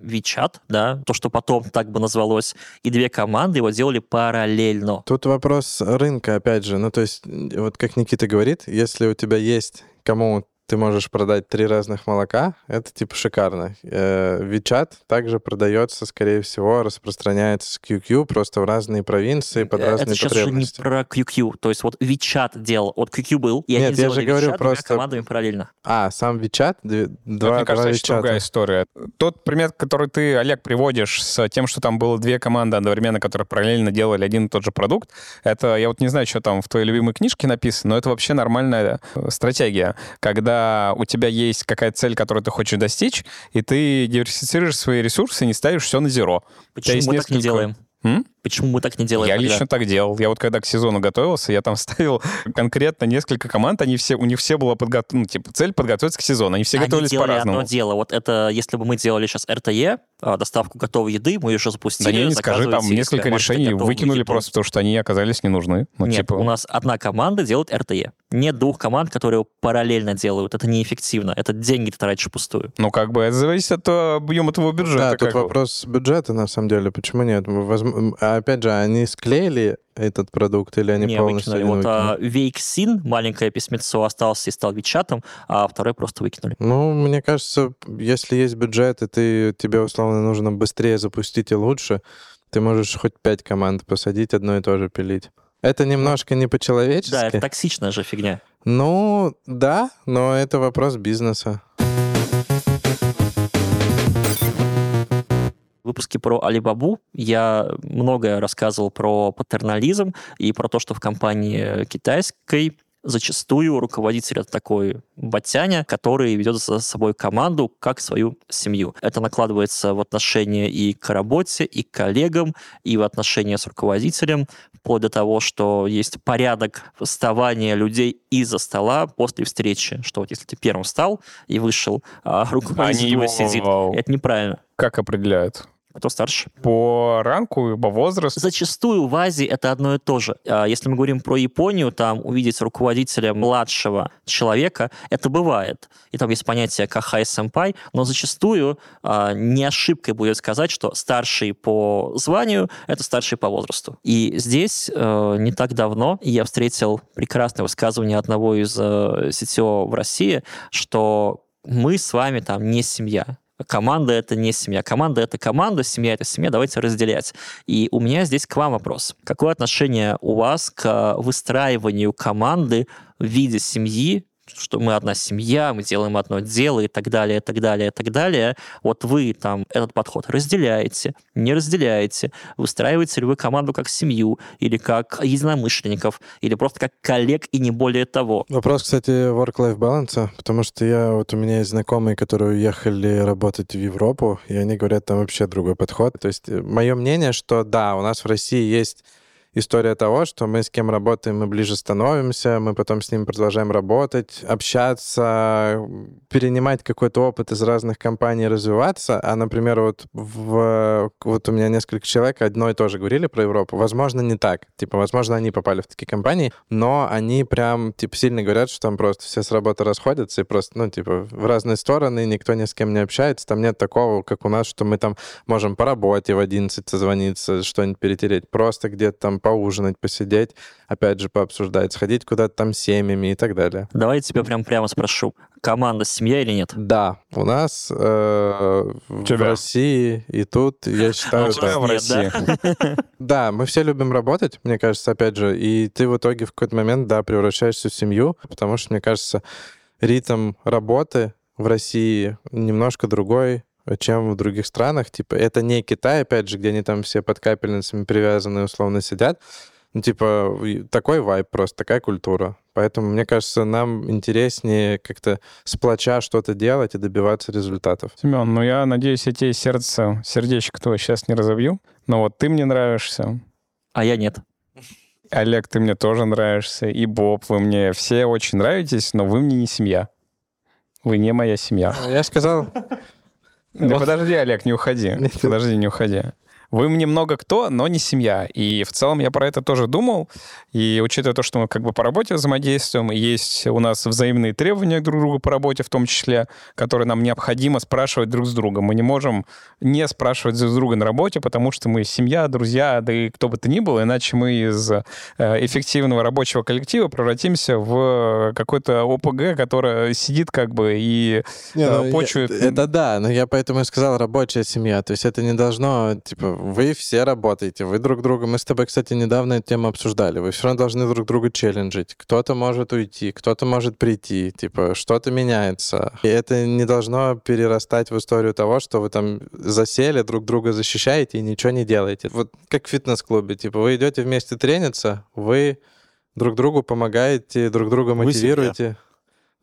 WeChat, да, то, что потом так бы назвалось, и две команды его делали параллельно. Тут вопрос рынка, опять же. Ну, то есть, вот как Никита говорит, если у тебя есть кому ты можешь продать три разных молока, это типа шикарно. Э, WeChat также продается, скорее всего, распространяется с QQ просто в разные провинции под Э, Это разные сейчас уже не потребности. про QQ. То есть вот WeChat делал, вот QQ был, и Нет, они я же говорю WeChat просто- командами параллельно. А, сам? Две- Два, Это, мне кажется, очень другая история. Тот пример, который ты, Олег, приводишь с тем, что там было две команды одновременно, которые параллельно делали один и тот же продукт, это, я вот не знаю, что там в твоей любимой книжке написано, но это вообще нормальная э, стратегия, когда у тебя есть какая-то цель, которую ты хочешь достичь, и ты диверсифицируешь свои ресурсы и не ставишь все на зеро. Почему мы так не несколько- делаем? М? Почему мы так не делаем? Я тогда? лично так делал. Я вот когда к сезону готовился, я там ставил конкретно несколько команд, они все, у них все была подготовлена, ну, типа, цель подготовиться к сезону. Они все Они готовились по-разному. одно дело. Вот это, если бы мы делали сейчас РТЕ, а, доставку готовой еды, мы ее уже запустили. Да не, не скажи, там несколько решений выкинули еду. просто, потому что они оказались не нужны. Ну, Нет, типа, у нас одна команда делает РТЕ. Нет двух команд, которые параллельно делают. Это неэффективно. Это деньги ты тратишь впустую. ну, как бы это зависит от э, объема твоего бюджета. Да, тут вопрос бюджета, на самом деле. Почему нет? Возм- а Опять же, они склеили этот продукт или они не полностью выкинули. Вот а, маленькое письмецо, остался и стал Вичатом, а второй просто выкинули. Ну, мне кажется, если есть бюджет, и ты, тебе условно нужно быстрее запустить и лучше, ты можешь хоть пять команд посадить, одно и то же пилить. Это немножко не по-человечески. Да, это токсичная же фигня. Ну, да, но это вопрос бизнеса. Выпуске про Алибабу я многое рассказывал про патернализм и про то, что в компании китайской зачастую руководитель это такой батяня, который ведет за собой команду как свою семью. Это накладывается в отношения и к работе, и к коллегам, и в отношения с руководителем, вплоть до того, что есть порядок вставания людей из-за стола после встречи, что вот если ты первым встал и вышел, а руководитель Они его- сидит, это неправильно. Как определяют? Кто старше? По ранку, по возрасту? Зачастую в Азии это одно и то же. А Если мы говорим про Японию, там увидеть руководителя младшего человека, это бывает. И там есть понятие кахай сэмпай, но зачастую а, не ошибкой будет сказать, что старший по званию — это старший по возрасту. И здесь э, не так давно я встретил прекрасное высказывание одного из э, CTO в России, что мы с вами там не семья. Команда — это не семья. Команда — это команда, семья — это семья. Давайте разделять. И у меня здесь к вам вопрос. Какое отношение у вас к выстраиванию команды в виде семьи, что мы одна семья, мы делаем одно дело и так далее, и так далее, и так далее. Вот вы там этот подход разделяете, не разделяете, выстраиваете ли вы команду как семью, или как единомышленников, или просто как коллег и не более того. Вопрос, кстати, work-life balance, потому что я, вот у меня есть знакомые, которые уехали работать в Европу, и они говорят, там вообще другой подход. То есть мое мнение, что да, у нас в России есть история того, что мы с кем работаем, мы ближе становимся, мы потом с ним продолжаем работать, общаться, перенимать какой-то опыт из разных компаний, развиваться. А, например, вот, в, вот у меня несколько человек одно и то же говорили про Европу. Возможно, не так. Типа, возможно, они попали в такие компании, но они прям, типа, сильно говорят, что там просто все с работы расходятся и просто, ну, типа, в разные стороны, никто ни с кем не общается. Там нет такого, как у нас, что мы там можем по работе в 11 созвониться, что-нибудь перетереть. Просто где-то там поужинать, посидеть, опять же, пообсуждать, сходить куда-то там с семьями и так далее. Давай я тебя прям прямо спрошу. Команда семья или нет? Да, у нас э, в. России и тут, я считаю, да. в? России. Да, мы все любим работать, мне кажется, опять же, и ты в итоге в какой-то момент, да, превращаешься в семью, потому что, мне кажется, ритм работы в России немножко другой, чем в других странах. Типа, это не Китай, опять же, где они там все под капельницами привязаны, условно сидят. Ну, типа, такой вайб просто, такая культура. Поэтому, мне кажется, нам интереснее как-то сплоча что-то делать и добиваться результатов. Семен, ну я надеюсь, я тебе сердце, сердечко твое сейчас не разобью, но вот ты мне нравишься, А я нет. Олег, ты мне тоже нравишься, и Боб, вы мне все очень нравитесь, но вы мне не семья. Вы не моя семья. Я сказал, Да подожди, Олег, не уходи. Подожди, не уходи. Вы мне много кто, но не семья. И в целом я про это тоже думал. И учитывая то, что мы как бы по работе взаимодействуем, и есть у нас взаимные требования друг к другу по работе в том числе, которые нам необходимо спрашивать друг с другом. Мы не можем не спрашивать друг с друга на работе, потому что мы семья, друзья, да и кто бы то ни был, иначе мы из э, эффективного рабочего коллектива превратимся в какой-то ОПГ, который сидит как бы и Не, ну, э, я-. Это да, но я поэтому и сказал рабочая семья. То есть это не должно, типа, вы все работаете, вы друг друга... Мы с тобой, кстати, недавно эту тему обсуждали. Вы все равно должны друг друга челленджить. Кто-то может уйти, кто-то может прийти, типа, что-то меняется. И это не должно перерастать в историю того, что вы там засели, друг друга защищаете и ничего не делаете. Вот как в фитнес-клубе, типа, вы идете вместе трениться, вы друг другу помогаете, друг друга Вы мотивируете.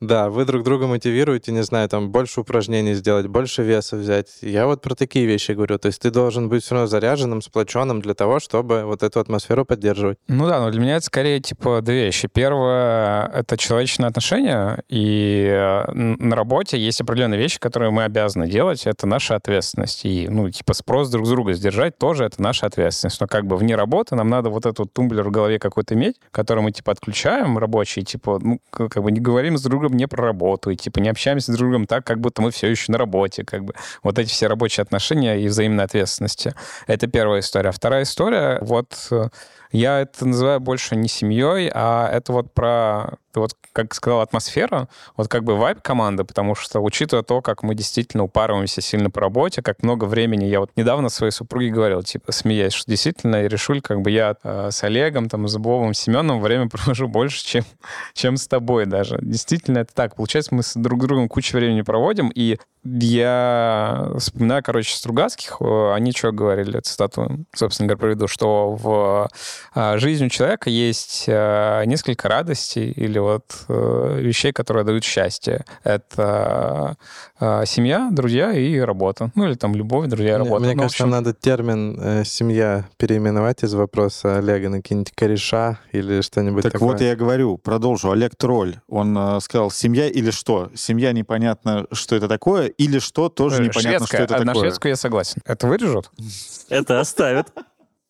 Да, вы друг друга мотивируете, не знаю, там, больше упражнений сделать, больше веса взять. Я вот про такие вещи говорю. То есть ты должен быть все равно заряженным, сплоченным для того, чтобы вот эту атмосферу поддерживать. Ну да, но для меня это скорее типа две вещи. Первое — это человечные отношения, и э, на работе есть определенные вещи, которые мы обязаны делать, это наша ответственность. И, ну, типа спрос друг с друга сдержать тоже это наша ответственность. Но как бы вне работы нам надо вот этот тумблер в голове какой-то иметь, который мы типа отключаем рабочий, типа, ну, как бы не говорим с другом не про работу, и типа не общаемся с другом так, как будто мы все еще на работе, как бы. Вот эти все рабочие отношения и взаимной ответственности. Это первая история. Вторая история, вот э, я это называю больше не семьей, а это вот про, ты вот как сказал, атмосфера, вот как бы вайб команды, потому что, учитывая то, как мы действительно упарываемся сильно по работе, как много времени, я вот недавно своей супруге говорил, типа, смеясь, что действительно, я решил, как бы я э, с Олегом, там, с Бобом, Семеном время провожу больше, чем, чем с тобой даже. Действительно, это так. Получается, мы с друг другом кучу времени проводим, и я вспоминаю, короче, Стругацких, э, они что говорили, цитату, собственно говоря, приведу, что в э, жизни у человека есть э, несколько радостей или вот вещей, которые дают счастье. Это семья, друзья и работа. Ну или там любовь, друзья и работа. Мне Ну, кажется, общем, надо термин «семья» переименовать из вопроса Олега на какие-нибудь кореша или что-нибудь Так такое. вот я говорю, продолжу. Олег Тролль, он сказал, семья или что? Семья непонятно, что это такое, или что тоже э, непонятно, шведская, что это а на такое. шведскую я согласен. Это вырежут? Это оставят.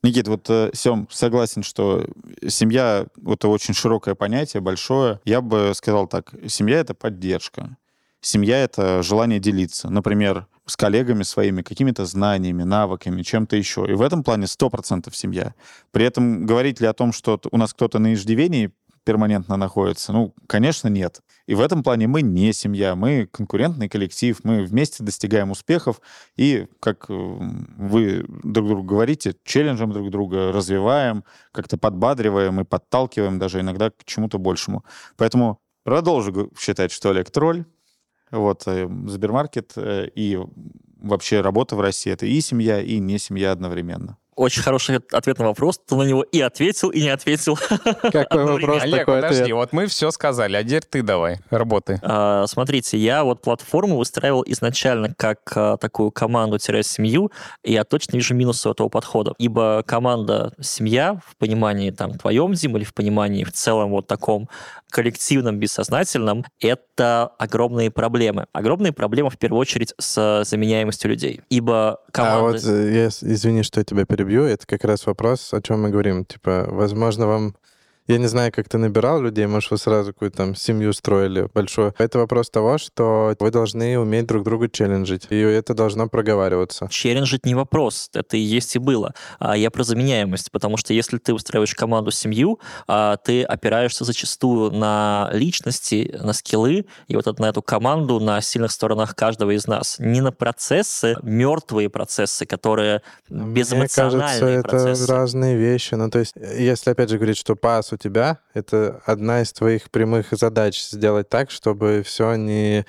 Никит, вот э, Сем, согласен, что семья — это очень широкое понятие, большое. Я бы сказал так, семья — это поддержка. Семья — это желание делиться. Например, с коллегами своими какими-то знаниями, навыками, чем-то еще. И в этом плане 100% семья. При этом говорить ли о том, что у нас кто-то на иждивении перманентно находится? Ну, конечно, нет. И в этом плане мы не семья, мы конкурентный коллектив, мы вместе достигаем успехов и, как э, вы друг другу говорите, челленджем друг друга, развиваем, как-то подбадриваем и подталкиваем даже иногда к чему-то большему. Поэтому продолжу считать, что Олег тролль. Вот, э, Сбермаркет э, и вообще работа в России — это и семья, и не семья одновременно. Очень хороший ответ на вопрос. Ты на него и ответил, и не ответил. Какой вопрос, Олег, такой подожди, ответ. вот мы все сказали, а теперь ты давай, работай. А, Смотрите, я вот платформу выстраивал изначально как а, такую команду-семью, и я точно вижу минусы этого подхода. Ибо команда-семья в понимании там твоем, Дим, или в понимании в целом вот таком коллективном, бессознательном, это огромные проблемы. Огромные проблемы в первую очередь с заменяемостью людей. Ибо А команды... вот, э, я извини, что я тебя перебью, это как раз вопрос, о чем мы говорим. Типа, возможно, вам... Я не знаю, как ты набирал людей, может, вы сразу какую-то там семью строили большую. Это вопрос того, что вы должны уметь друг друга челленджить, и это должно проговариваться. Челленджить не вопрос, это и есть и было. А я про заменяемость, потому что если ты устраиваешь команду семью, а, ты опираешься зачастую на личности, на скиллы, и вот это- на эту команду, на сильных сторонах каждого из нас. Не на процессы, мертвые процессы, которые Мне безэмоциональные кажется, это процессы. разные вещи. Ну, то есть, если, опять же, говорить, что пас тебя, это одна из твоих прямых задач сделать так, чтобы все не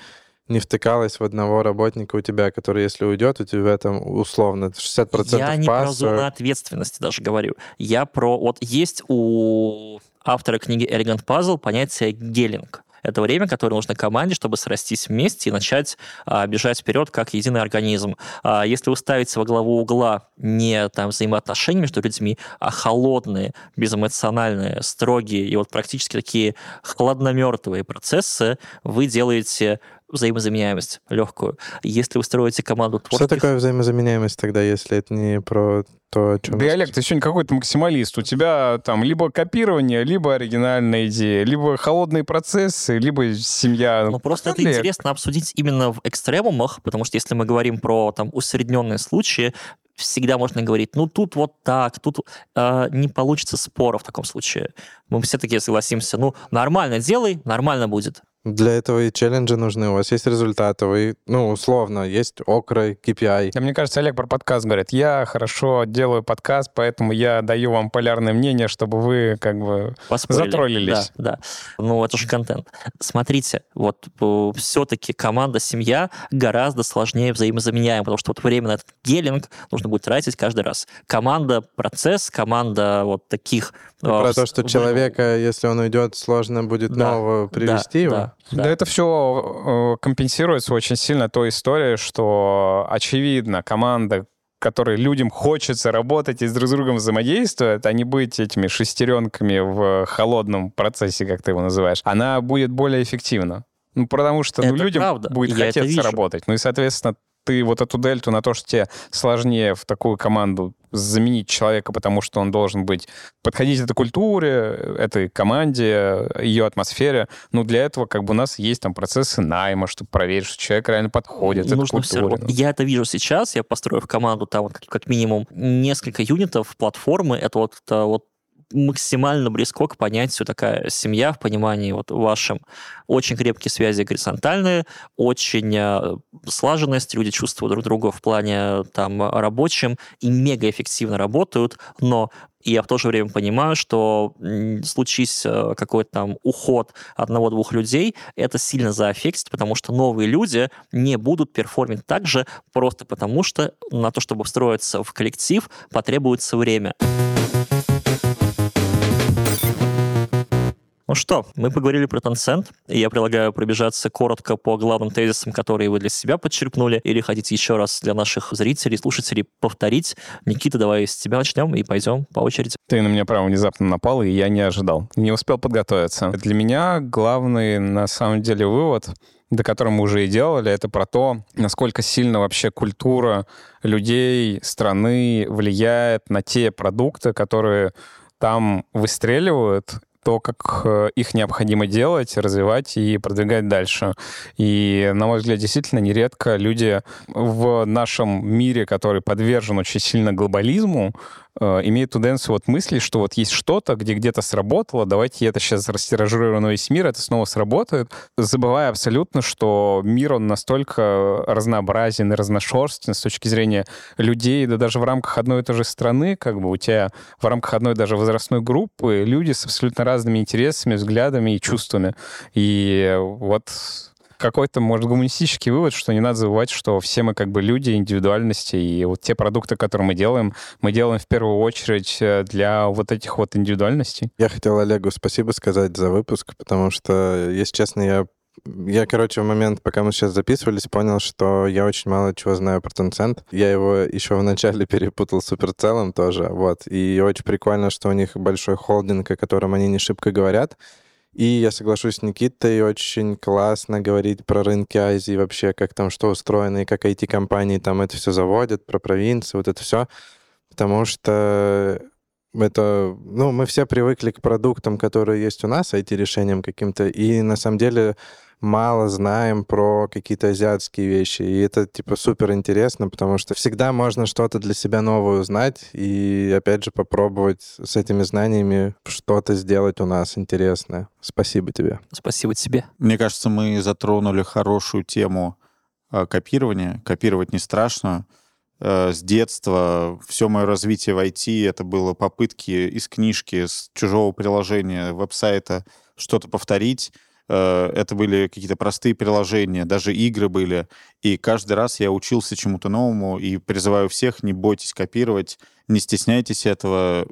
не втыкалось в одного работника у тебя, который, если уйдет, у тебя там условно 60% Я не про пас, зону ответственности даже говорю. Я про... Вот есть у автора книги «Elegant Puzzle» понятие «гелинг». Это время, которое нужно команде, чтобы срастись вместе и начать а, бежать вперед как единый организм. А, если ставите во главу угла не там взаимоотношения между людьми, а холодные, безэмоциональные, строгие и вот практически такие хладномертвые процессы, вы делаете взаимозаменяемость легкую. Если вы строите команду Что творческих... такое взаимозаменяемость тогда, если это не про то, о чем... Да, Олег, ты сегодня какой-то максималист. У тебя там либо копирование, либо оригинальная идея, либо холодные процессы, либо семья. Ну, просто это Олег. интересно обсудить именно в экстремумах, потому что если мы говорим про там усредненные случаи, всегда можно говорить, ну тут вот так, тут э, не получится спора в таком случае. Мы все таки согласимся, ну нормально делай, нормально будет. Для этого и челленджи нужны. У вас есть результаты, вы, ну, условно, есть окра, KPI. Да, мне кажется, Олег про подкаст говорит. Я хорошо делаю подкаст, поэтому я даю вам полярное мнение, чтобы вы как бы Поспорили. затроллились. Да, да. Ну, это же контент. Смотрите, вот все-таки команда, семья гораздо сложнее взаимозаменяем, потому что вот время на этот гелинг нужно будет тратить каждый раз. Команда, процесс, команда вот таких... э, Про то, что человека, если он уйдет, сложно будет Да, нового привести его. да, Да, да. это все компенсируется очень сильно той историей, что, очевидно, команда, которой людям хочется работать и с друг с другом взаимодействовать, а не быть этими шестеренками в холодном процессе, как ты его называешь, она будет более эффективна. Ну, потому что ну, людям правда, будет я хотеться работать. Ну и, соответственно, ты вот эту дельту на то, что тебе сложнее в такую команду заменить человека, потому что он должен быть подходить этой культуре, этой команде, ее атмосфере. Ну, для этого как бы у нас есть там процессы найма, чтобы проверить, что человек реально подходит этой Нужно все равно. Я это вижу сейчас, я построю в команду там вот как, как минимум несколько юнитов платформы, это вот, это вот максимально близко к понятию такая семья в понимании вот вашем. Очень крепкие связи горизонтальные, очень э, слаженность, люди чувствуют друг друга в плане там рабочем и мега эффективно работают, но я в то же время понимаю, что случись э, какой-то там уход одного-двух людей, это сильно заэффектит, потому что новые люди не будут перформить так же, просто потому что на то, чтобы встроиться в коллектив, потребуется время. Ну что, мы поговорили про Tencent, и я предлагаю пробежаться коротко по главным тезисам, которые вы для себя подчеркнули, или хотите еще раз для наших зрителей, слушателей повторить. Никита, давай с тебя начнем и пойдем по очереди. Ты на меня прямо внезапно напал, и я не ожидал. Не успел подготовиться. Для меня главный, на самом деле, вывод, до которого мы уже и делали, это про то, насколько сильно вообще культура людей, страны влияет на те продукты, которые там выстреливают, то, как э, их необходимо делать, развивать и продвигать дальше. И, на мой взгляд, действительно, нередко люди в нашем мире, который подвержен очень сильно глобализму, э, имеют тенденцию вот мысли, что вот есть что-то, где где-то сработало, давайте это сейчас растиражируем на весь мир, это снова сработает, забывая абсолютно, что мир, он настолько разнообразен и разношерстен с точки зрения людей, да даже в рамках одной и той же страны, как бы у тебя в рамках одной даже возрастной группы люди с абсолютно разными интересами, взглядами и чувствами. И вот какой-то, может, гуманистический вывод, что не надо забывать, что все мы как бы люди, индивидуальности, и вот те продукты, которые мы делаем, мы делаем в первую очередь э, для вот этих вот индивидуальностей. Я хотел Олегу спасибо сказать за выпуск, потому что, если честно, я я, короче, в момент, пока мы сейчас записывались, понял, что я очень мало чего знаю про Tencent. Я его еще в начале перепутал с Суперцелом тоже, вот. И очень прикольно, что у них большой холдинг, о котором они не шибко говорят. И я соглашусь с Никитой, очень классно говорить про рынки Азии вообще, как там что устроено, и как IT-компании там это все заводят, про провинции, вот это все. Потому что это, ну, мы все привыкли к продуктам, которые есть у нас, IT-решениям каким-то, и на самом деле мало знаем про какие-то азиатские вещи. И это, типа, супер интересно, потому что всегда можно что-то для себя новое узнать и, опять же, попробовать с этими знаниями что-то сделать у нас интересное. Спасибо тебе. Спасибо тебе. Мне кажется, мы затронули хорошую тему э, копирования. Копировать не страшно. Э, С детства все мое развитие в IT это было попытки из книжки, с чужого приложения, веб-сайта что-то повторить. Э, это были какие-то простые приложения, даже игры были. И каждый раз я учился чему-то новому и призываю всех, не бойтесь копировать, не стесняйтесь этого,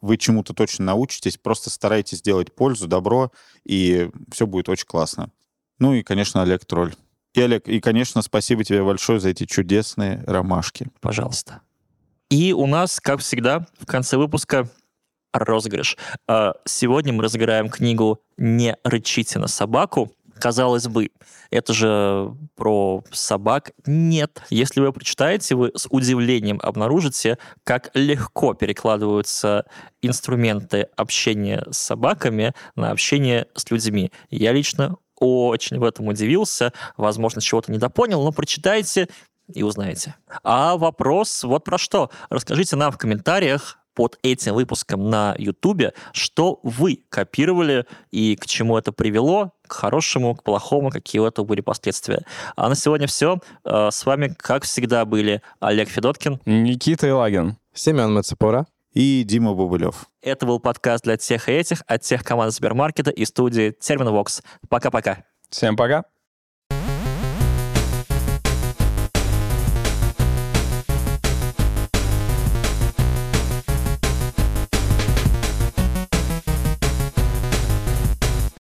вы чему-то точно научитесь, просто старайтесь делать пользу, добро, и все будет очень классно. Ну и, конечно, Олег Тролль. И, Олег, и, конечно, спасибо тебе большое за эти чудесные ромашки. Пожалуйста. И у нас, как всегда, в конце выпуска розыгрыш. А, сегодня мы разыграем книгу «Не рычите на собаку». Казалось бы, это же про собак. Нет. Если вы прочитаете, вы с удивлением обнаружите, как легко перекладываются инструменты общения с собаками на общение с людьми. Я лично очень в этом удивился, возможно, чего-то недопонял, но прочитайте и узнаете. А вопрос вот про что. Расскажите нам в комментариях, под этим выпуском на YouTube, что вы копировали и к чему это привело, к хорошему, к плохому, какие у этого были последствия. А на сегодня все. Э, с вами, как всегда, были Олег Федоткин, Никита Илагин, Семен Мацепора и Дима Бубылев. Это был подкаст для тех и этих от тех команд Сбермаркета и студии Терминвокс. Пока-пока. Всем пока.